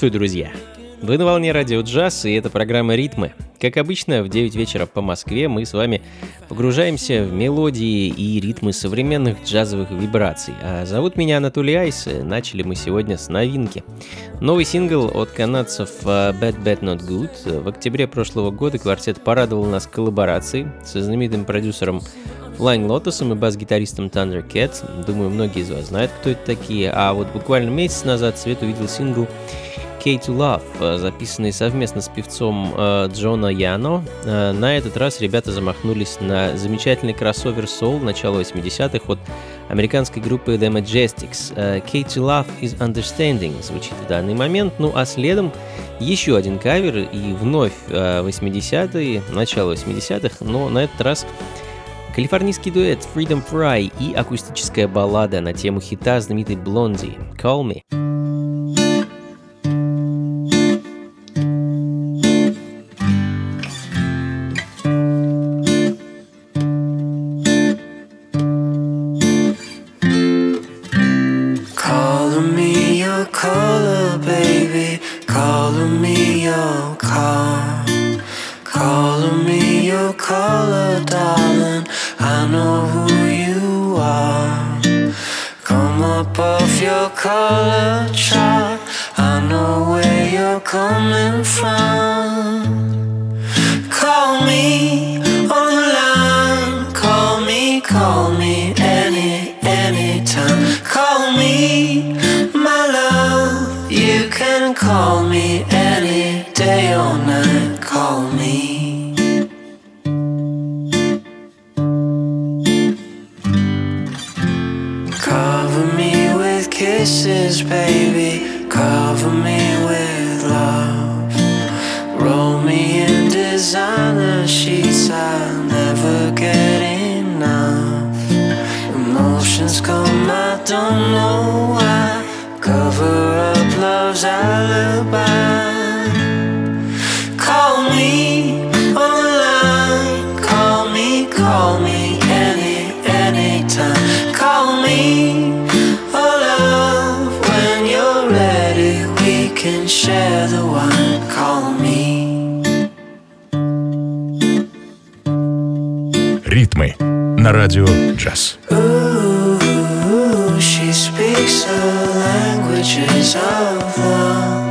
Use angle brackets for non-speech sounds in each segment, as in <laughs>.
Приветствую, друзья! Вы на волне радио джаз, и это программа «Ритмы». Как обычно, в 9 вечера по Москве мы с вами погружаемся в мелодии и ритмы современных джазовых вибраций. А зовут меня Анатолий Айс, и начали мы сегодня с новинки. Новый сингл от канадцев а, Bad Bad Not Good. В октябре прошлого года квартет порадовал нас коллаборацией со знаменитым продюсером Flying Lotus и бас-гитаристом Thundercat. Думаю, многие из вас знают, кто это такие. А вот буквально месяц назад свет увидел сингл K to Love, э, записанный совместно с певцом э, Джона Яно. Э, на этот раз ребята замахнулись на замечательный кроссовер Soul начала 80-х от американской группы The Majestics. K to Love is Understanding звучит в данный момент, ну а следом еще один кавер и вновь 80-е, начало 80-х, но на этот раз Калифорнийский дуэт Freedom Fry и акустическая баллада на тему хита знаменитой Blondie «Call Me». your car. Calling me your caller, darling. I know who you are. Come up off your color chart. I know where you're coming from. Call me on the line. Call me, call me any, anytime. Call me, my love. You can call me. kisses, baby. Cover me with love. Roll me in designer sheets. I'll never get enough. Emotions come, I don't know why. Cover up love's alibi. ритмы на радио «Джаз». She speaks the languages of love.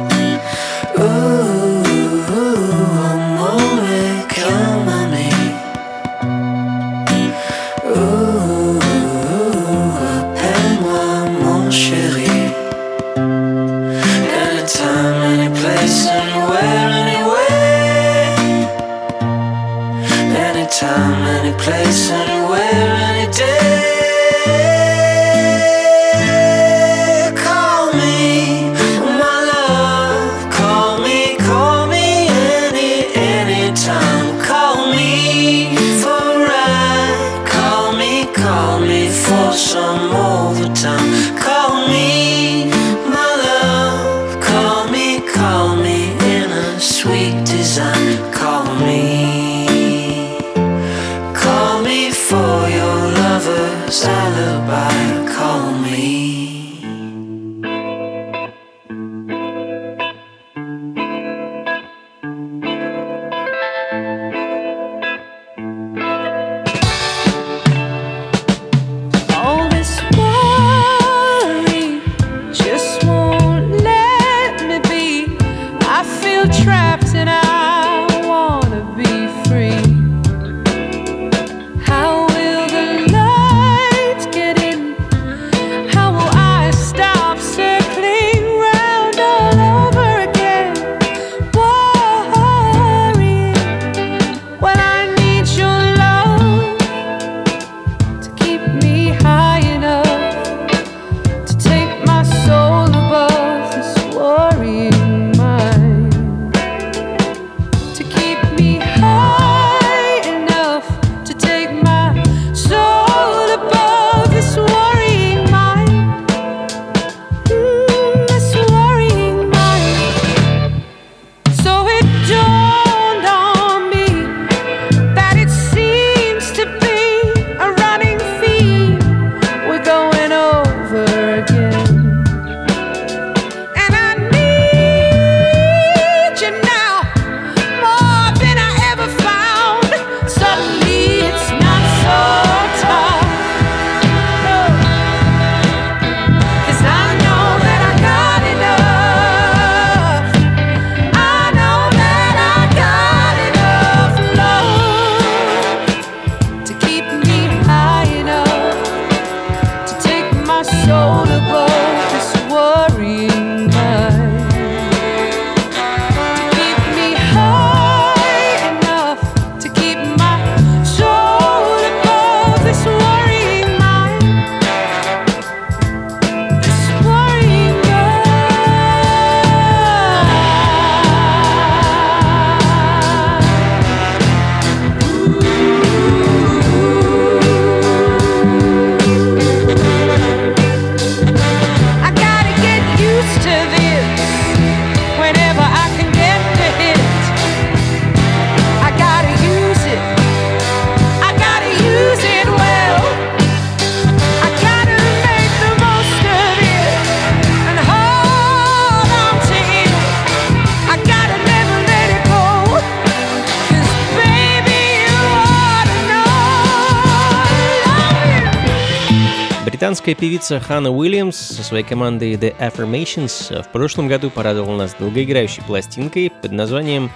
певица Ханна Уильямс со своей командой The Affirmations в прошлом году порадовала нас долгоиграющей пластинкой под названием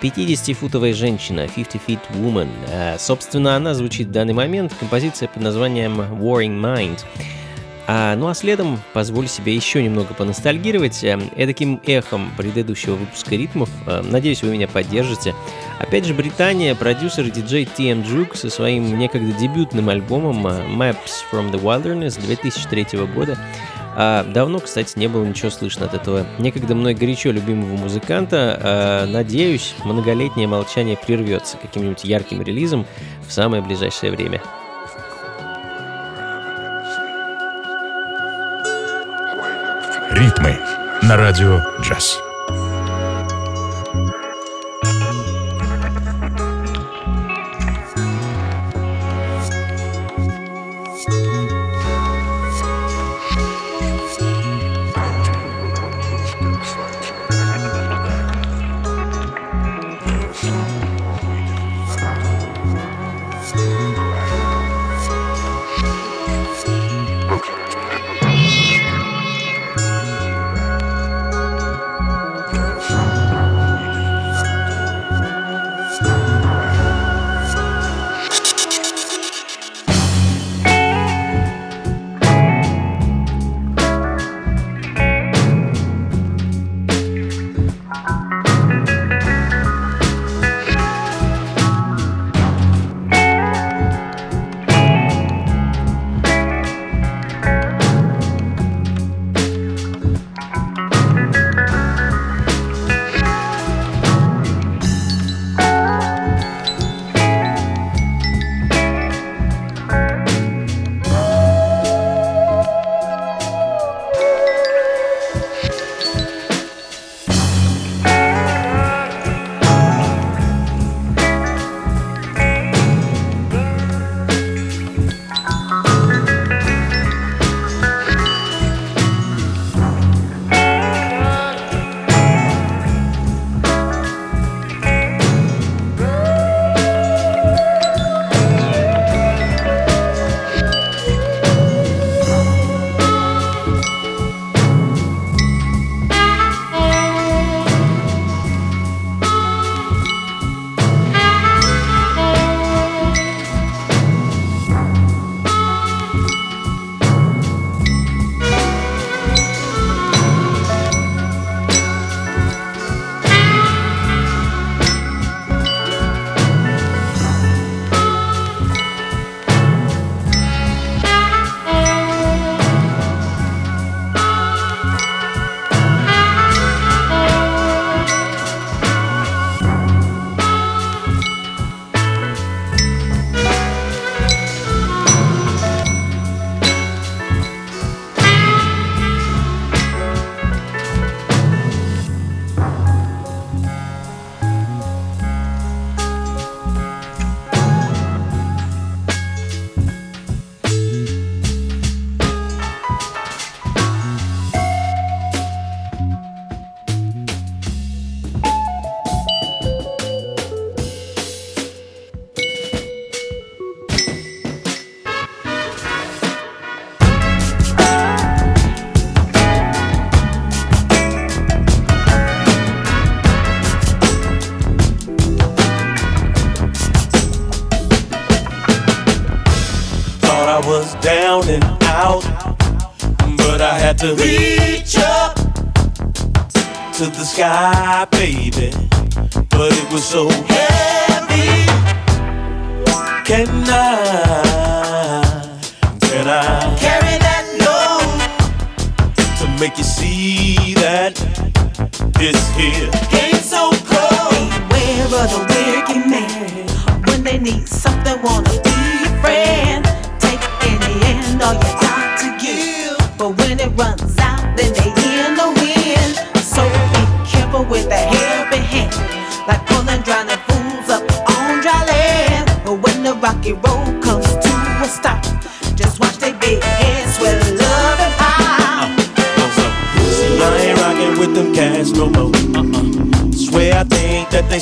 50-футовая женщина, 50 feet woman. А, собственно, она звучит в данный момент, композиция под названием Warring Mind. А, ну а следом позволь себе еще немного поностальгировать э, эдаким эхом предыдущего выпуска ритмов. Э, надеюсь, вы меня поддержите. Опять же, Британия, продюсер диджей TM Juke со своим некогда дебютным альбомом э, Maps from the Wilderness 2003 года а, давно, кстати, не было ничего слышно от этого некогда мной горячо любимого музыканта. А, надеюсь, многолетнее молчание прервется каким-нибудь ярким релизом в самое ближайшее время. Ритмы на радио «Джаз».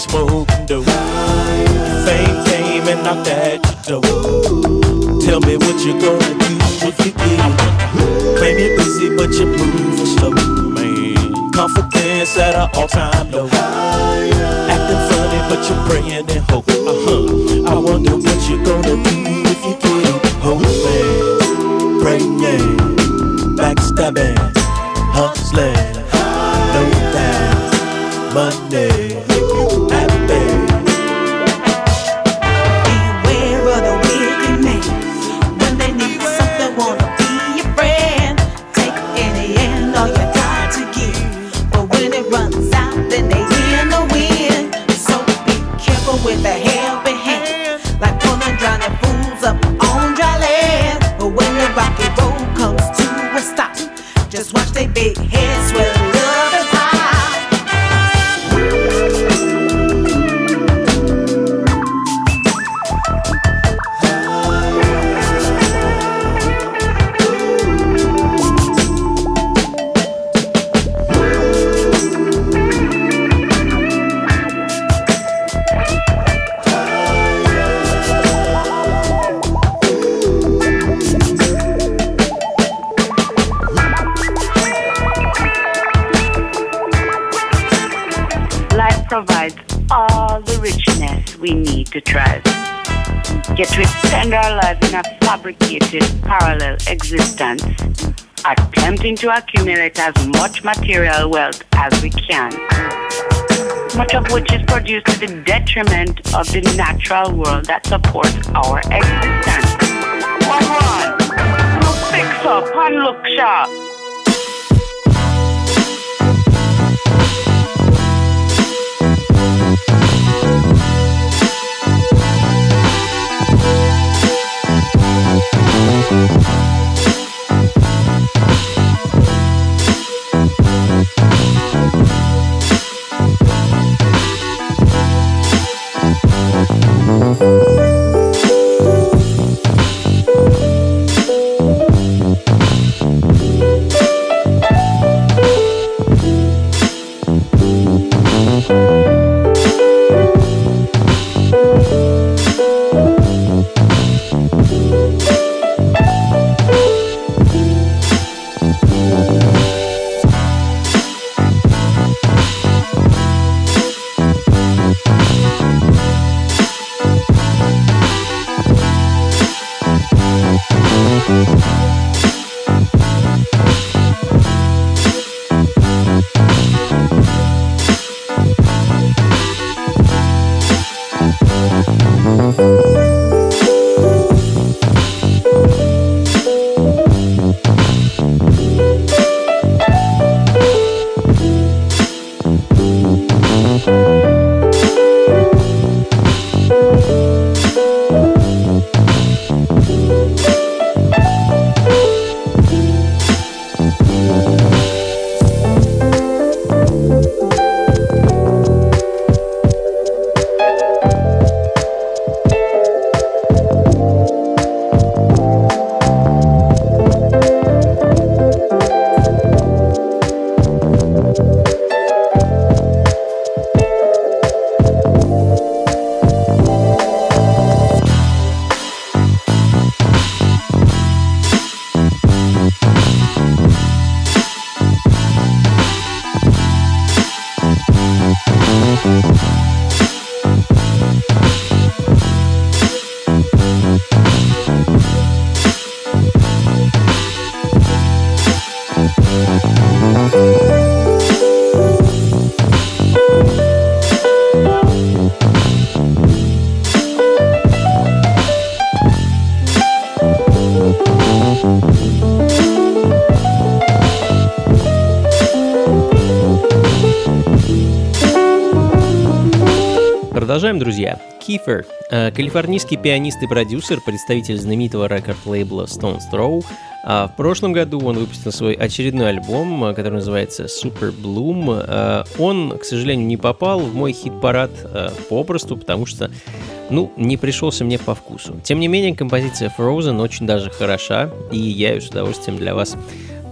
smoke. provides all the richness we need to thrive. Yet we spend our lives in a fabricated parallel existence, attempting to accumulate as much material wealth as we can, much of which is produced to the detriment of the natural world that supports our existence. One, one, look fix up and look sharp. Thank Продолжаем, друзья. Кифер, э, калифорнийский пианист и продюсер, представитель знаменитого рекорд-лейбла Stone's Throw. А в прошлом году он выпустил свой очередной альбом, э, который называется Super Bloom. Э, он, к сожалению, не попал в мой хит-парад попросту, потому что, ну, не пришелся мне по вкусу. Тем не менее, композиция Frozen очень даже хороша, и я ее с удовольствием для вас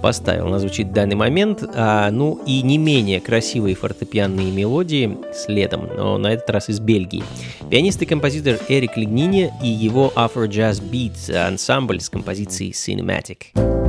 поставил. Она звучит данный момент. А, ну и не менее красивые фортепианные мелодии следом, но на этот раз из Бельгии. Пианист и композитор Эрик Лигнини и его Afro Jazz Beats ансамбль с композицией Cinematic. Ритмы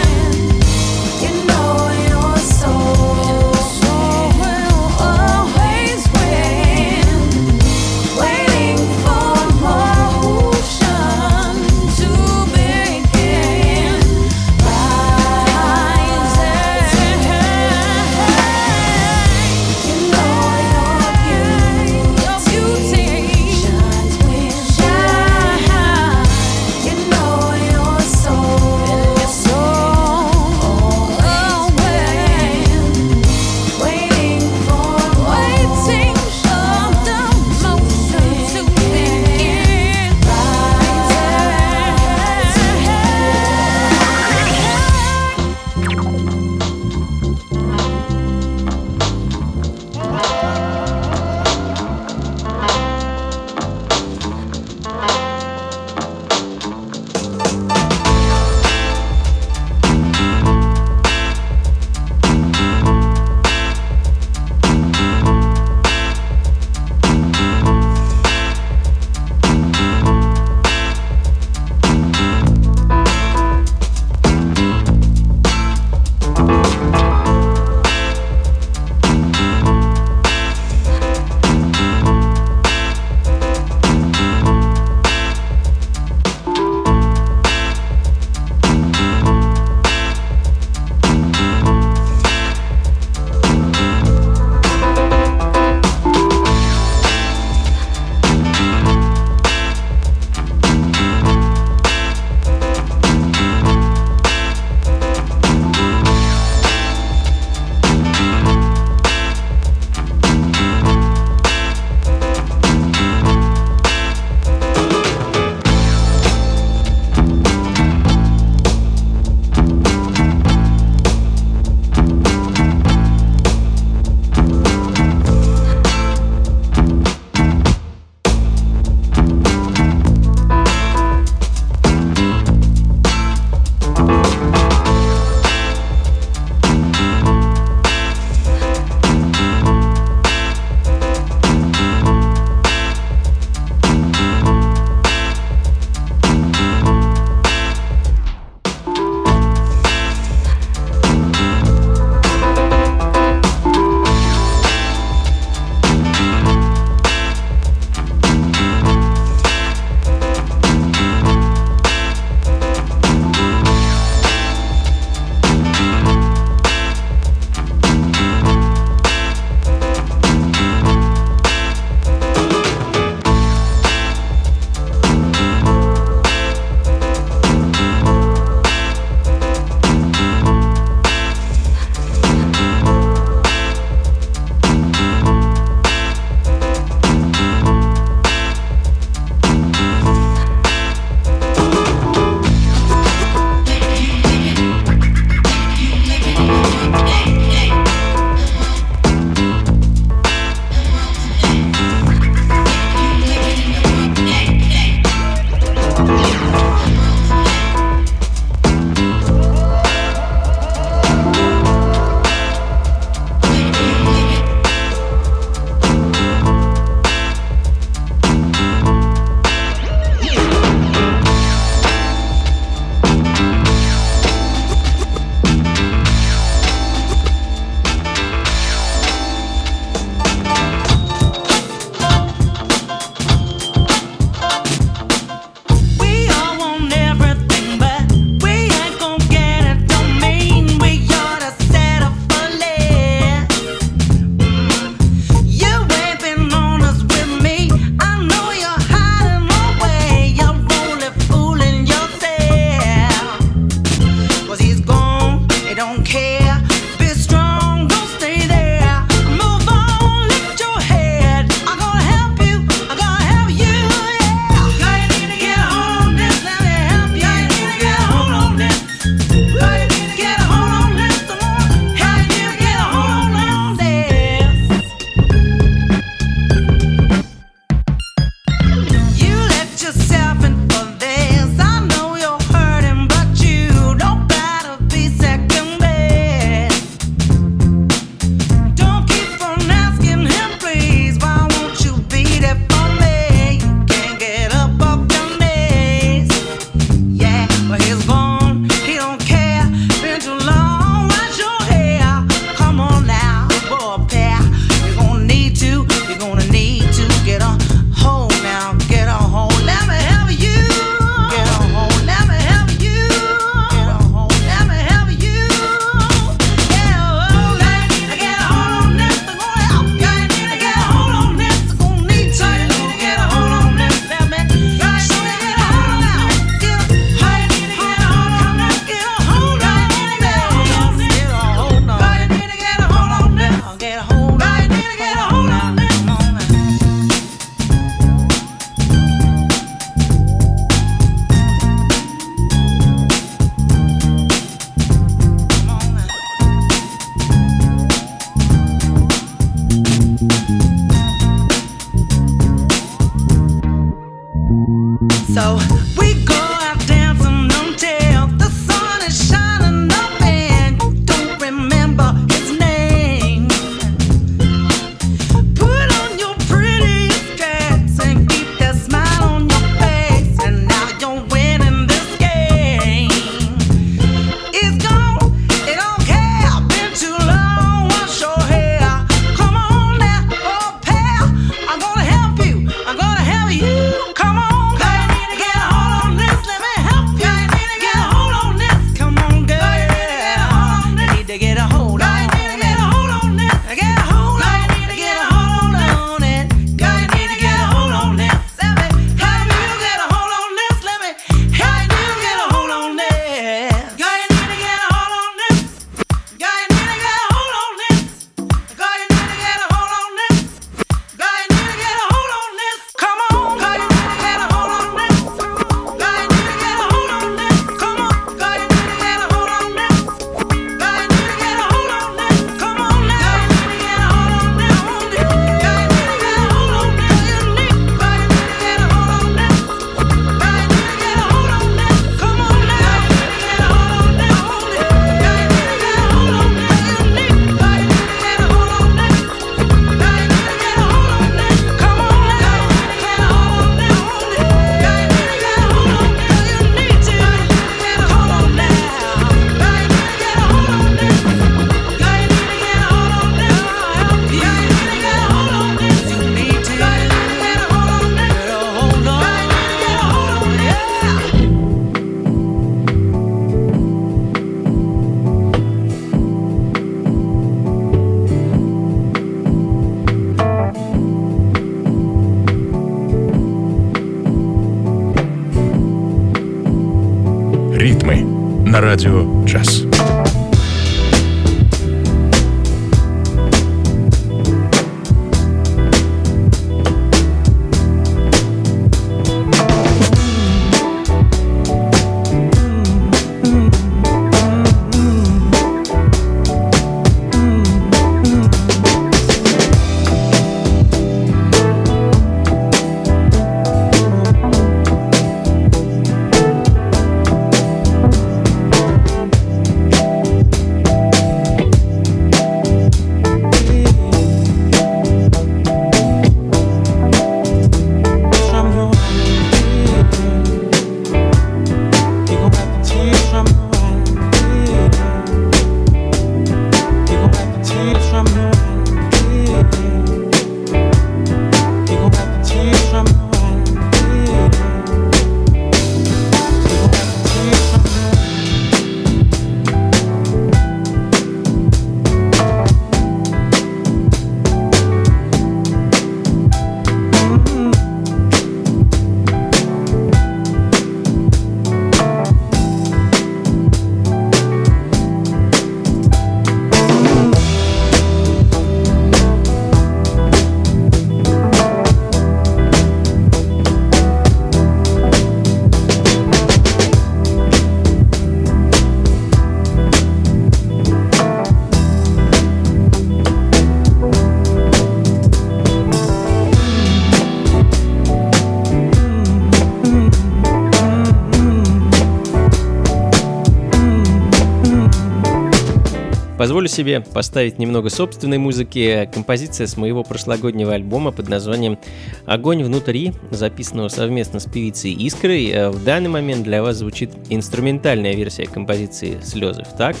Позволю себе поставить немного собственной музыки. Композиция с моего прошлогоднего альбома под названием «Огонь внутри», записанного совместно с певицей Искрой. Э, В данный момент для вас звучит инструментальная версия композиции «Слезы в такт».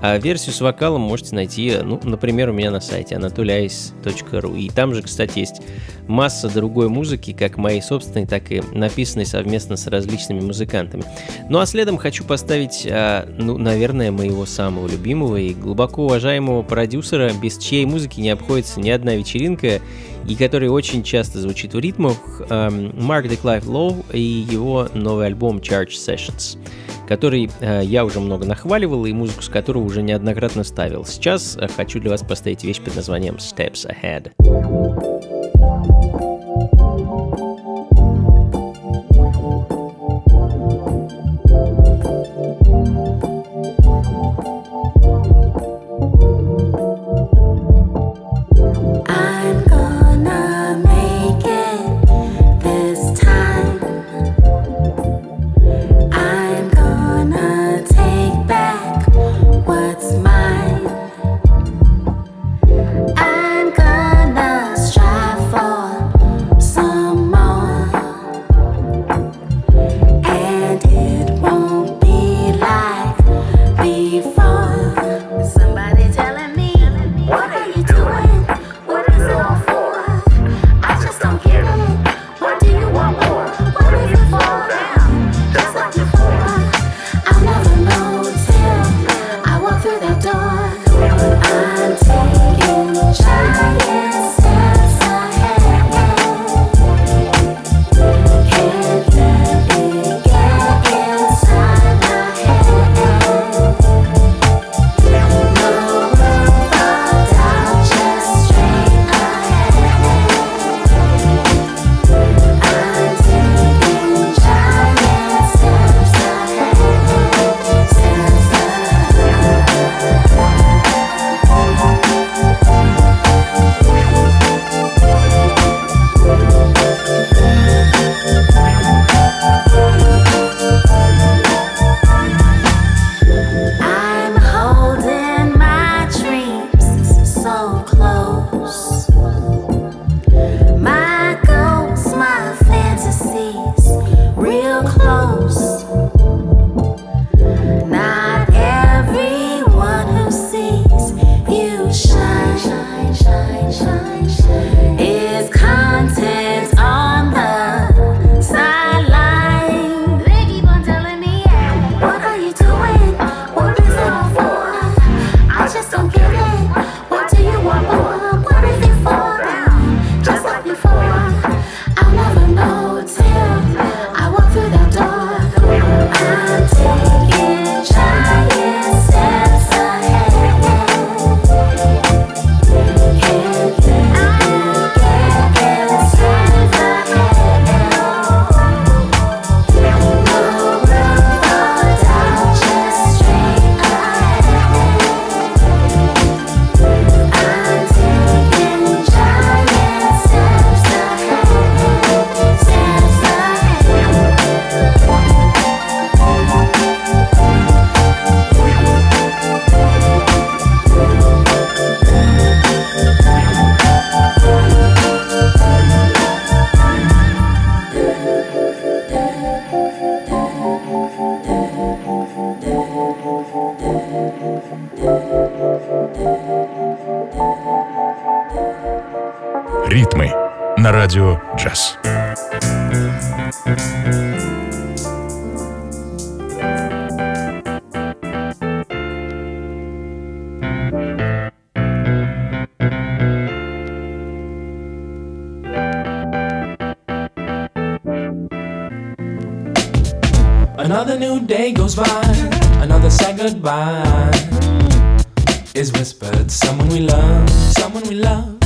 А версию с вокалом можете найти, ну, например, у меня на сайте anatolyice.ru. И там же, кстати, есть масса другой музыки, как моей собственной, так и написанной совместно с различными музыкантами. Ну а следом хочу поставить, а, ну, наверное, моего самого любимого и глубоко уважаемого продюсера, без чьей музыки не обходится ни одна вечеринка, и который очень часто звучит в ритмах, Марк Деклайв Лоу и его новый альбом Charge Sessions который э, я уже много нахваливал и музыку с которого уже неоднократно ставил. Сейчас э, хочу для вас поставить вещь под названием Steps Ahead. Goes by, another sad goodbye is whispered. Someone we love, someone we love.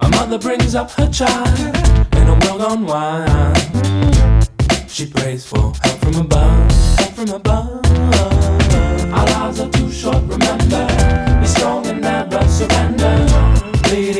A mother brings up her child in a world on wine. She prays for help from above, help from above. Our lives are too short, remember. Be strong and never surrender. Play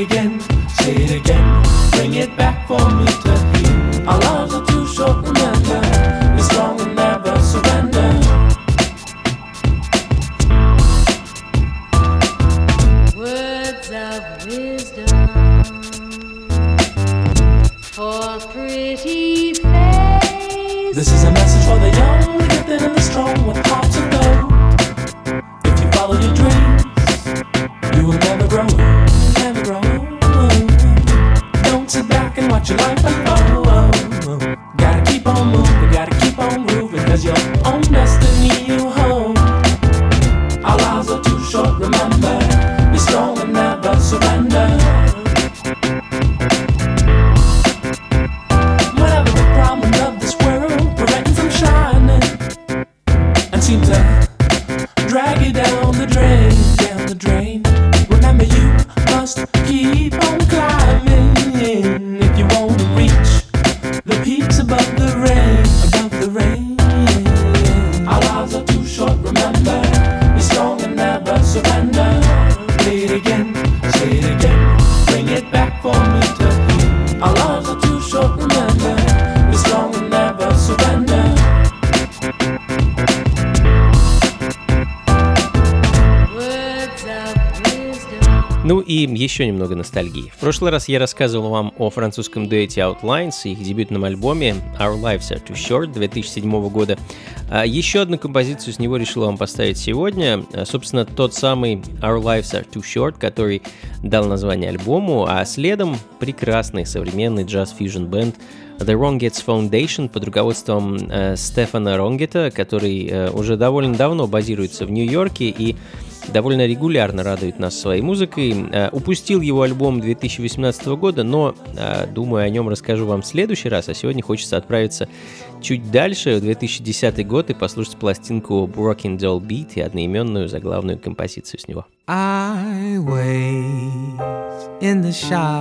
немного ностальгии. В прошлый раз я рассказывал вам о французском дуэте Outlines и их дебютном альбоме Our Lives Are Too Short 2007 года. А еще одну композицию с него решил вам поставить сегодня. А, Собственно, тот самый Our Lives Are Too Short, который дал название альбому, а следом прекрасный современный джаз-фьюжн бенд The Rongett's Foundation под руководством э, Стефана Ронгета, который э, уже довольно давно базируется в Нью-Йорке и довольно регулярно радует нас своей музыкой. Э, Упустил его альбом 2018 года, но, э, думаю, о нем расскажу вам в следующий раз, а сегодня хочется отправиться чуть дальше, в 2010 год, и послушать пластинку Broken Doll Beat и одноименную заглавную композицию с него. I wait in the shop.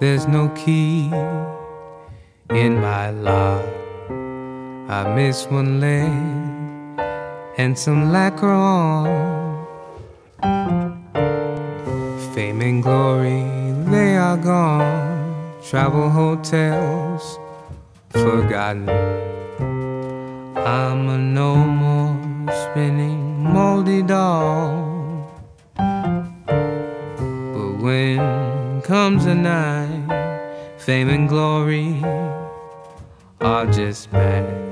There's no key in my lock. I miss one leg and some lacquer on. Fame and glory, they are gone. Travel hotels, forgotten. I'm a no more spinning moldy doll. But when comes the night, fame and glory are just bad.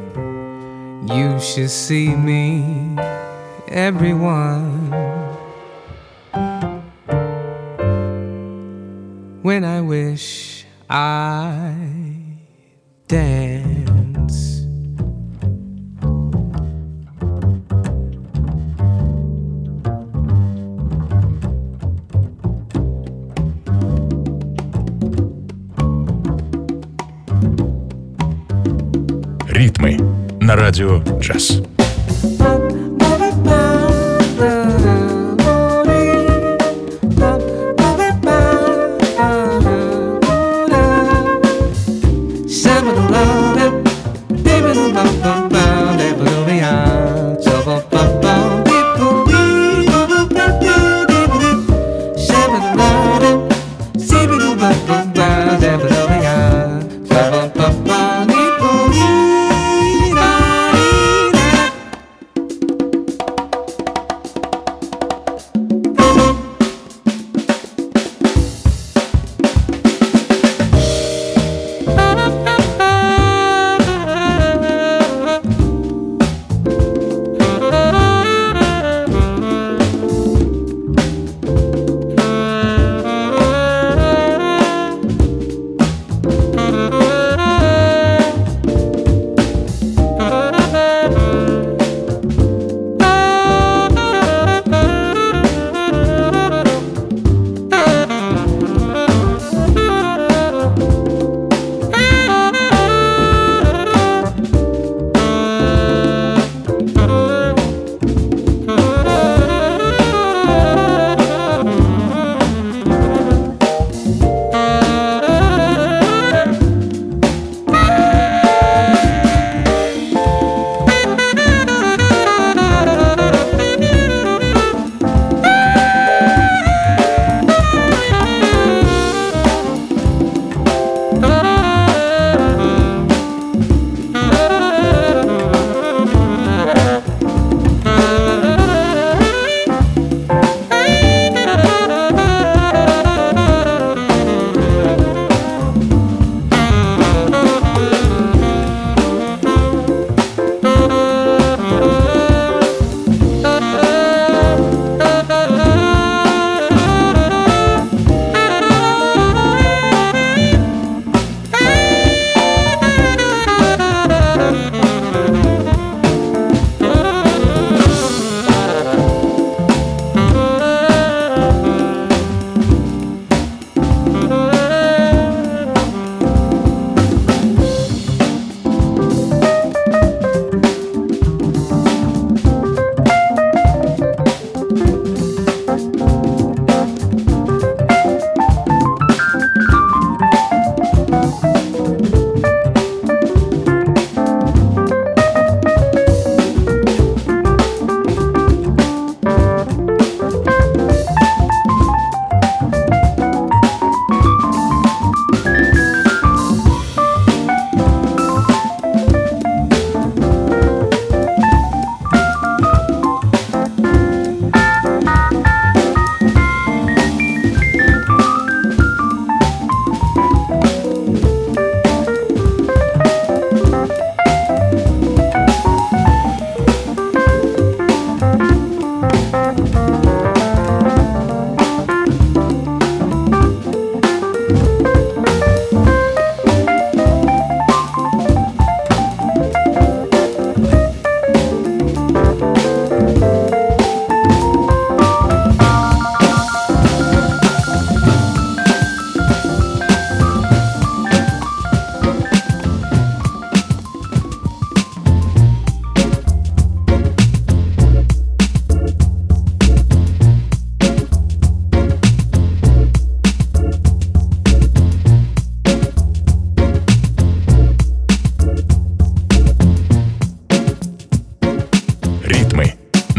You should see me, everyone. When I wish I dance. Ритмы на радио «Джаз».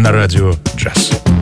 На радио «Джаз».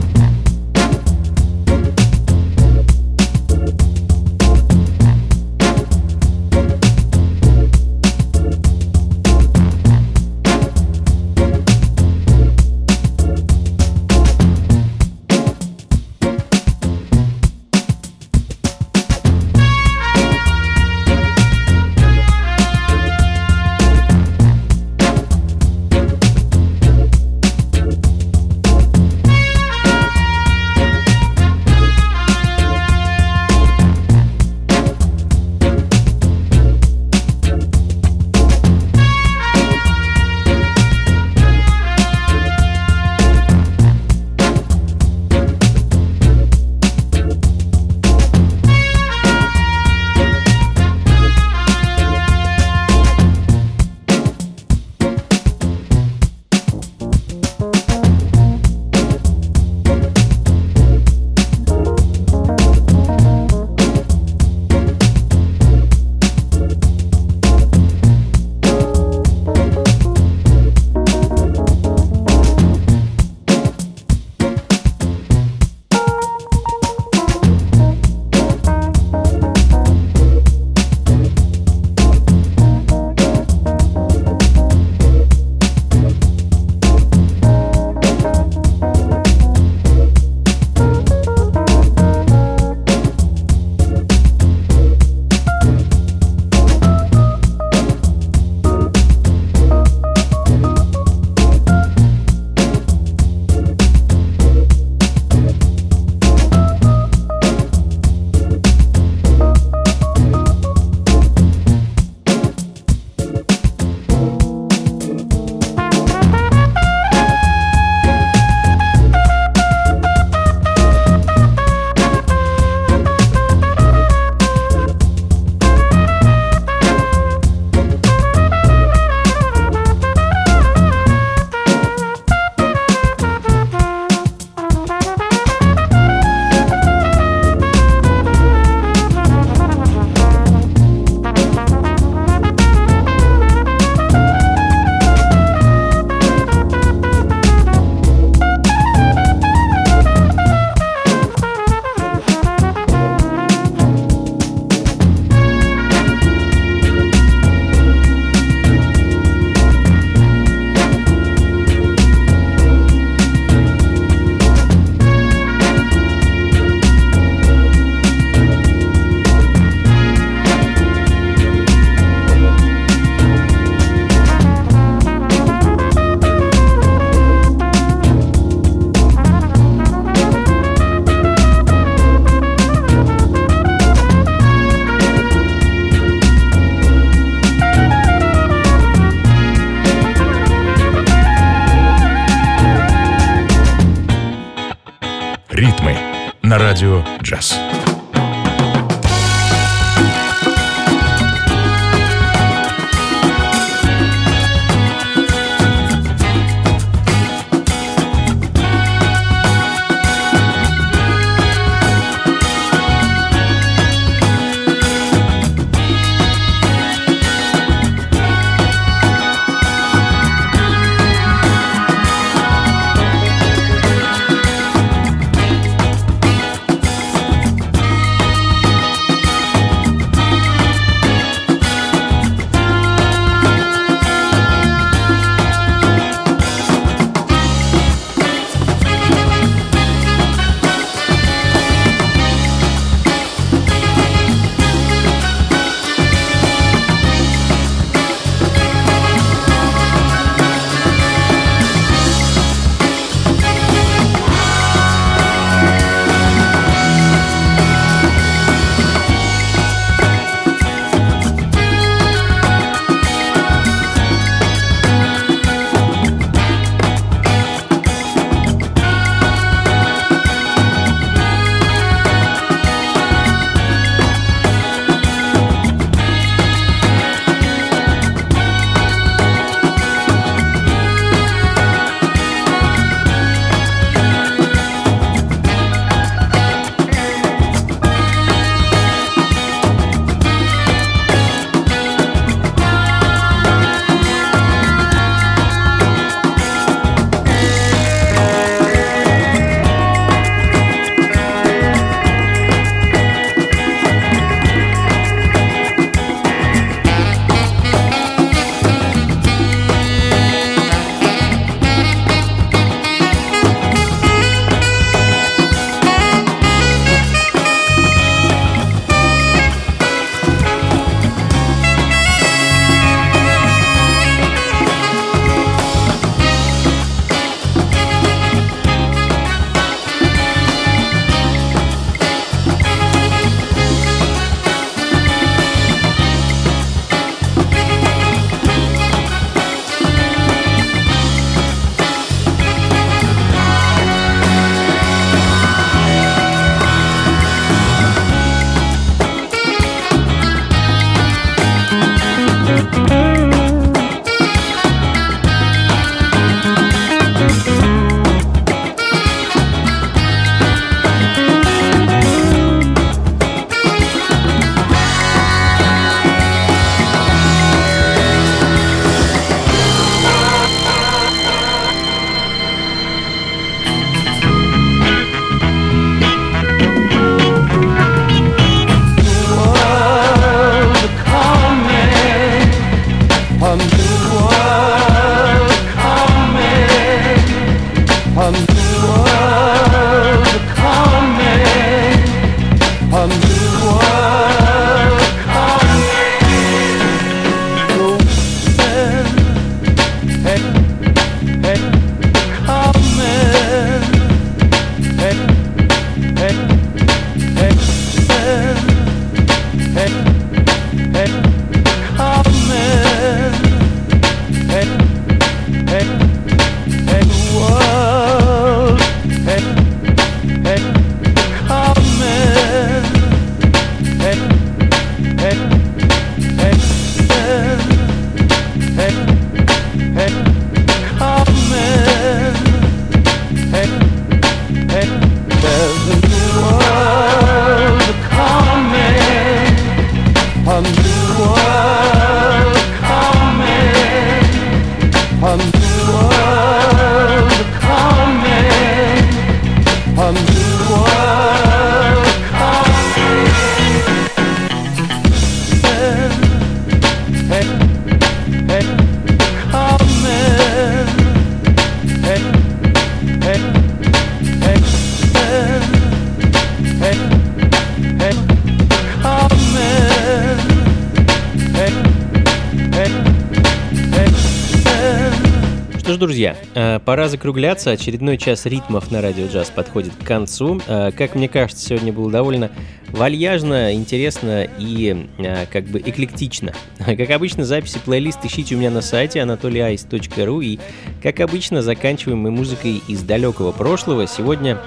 Что ж, друзья, э, пора закругляться. Очередной час ритмов на радио джаз подходит к концу. Э, Как мне кажется, сегодня было довольно вальяжно, интересно и э, как бы эклектично. <laughs> Как обычно, записи плейлист ищите у меня на сайте anatolyice.ru и, как обычно, заканчиваем мы музыкой из далекого прошлого. Сегодня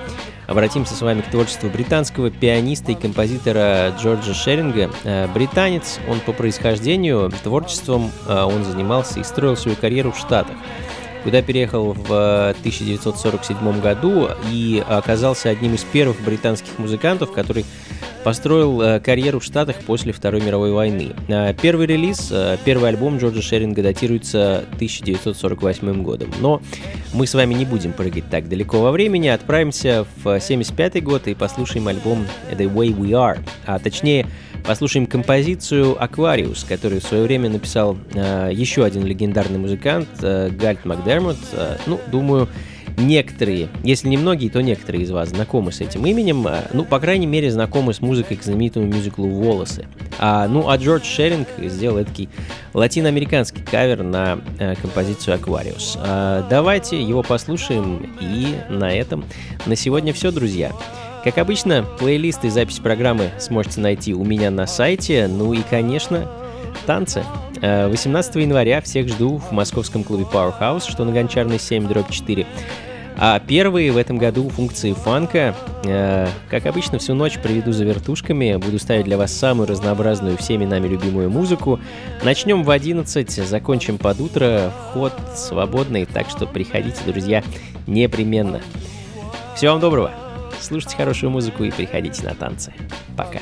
Обратимся с вами к творчеству британского пианиста и композитора Джорджа Шеринга. Британец, он по происхождению, творчеством он занимался и строил свою карьеру в Штатах куда переехал в э, 1947 году и оказался одним из первых британских музыкантов, который построил э, карьеру в Штатах после Второй мировой войны. Э, Первый релиз, э, первый альбом Джорджа Шеринга датируется 1948 годом. Но мы с вами не будем прыгать так далеко во времени, отправимся в 75 год и послушаем альбом The Way We Are, а точнее послушаем композицию Aquarius, которую в свое время написал э, еще один легендарный музыкант э, Гальт Макдермот. Э, ну, думаю, некоторые, если не многие, то некоторые из вас знакомы с этим именем, э, ну, по крайней мере, знакомы с музыкой к знаменитому мюзиклу «Волосы». А, ну, а Джордж Шеринг сделал такой латиноамериканский кавер на э, композицию Aquarius. А, давайте его послушаем, и на этом на сегодня все, друзья. Как обычно, плейлист и запись программы сможете найти у меня на сайте. Ну и, конечно, танцы. Э, 18 января всех жду в московском клубе Powerhouse, что на Гончарной 7, дробь 4. А первые в этом году функции фанка. Э, Как обычно, всю ночь проведу за вертушками. Буду ставить для вас самую разнообразную всеми нами любимую музыку. Начнем в 11, закончим под утро. Вход свободный, так что приходите, друзья, непременно. Всего вам доброго. Слушайте хорошую музыку и приходите на танцы. Пока.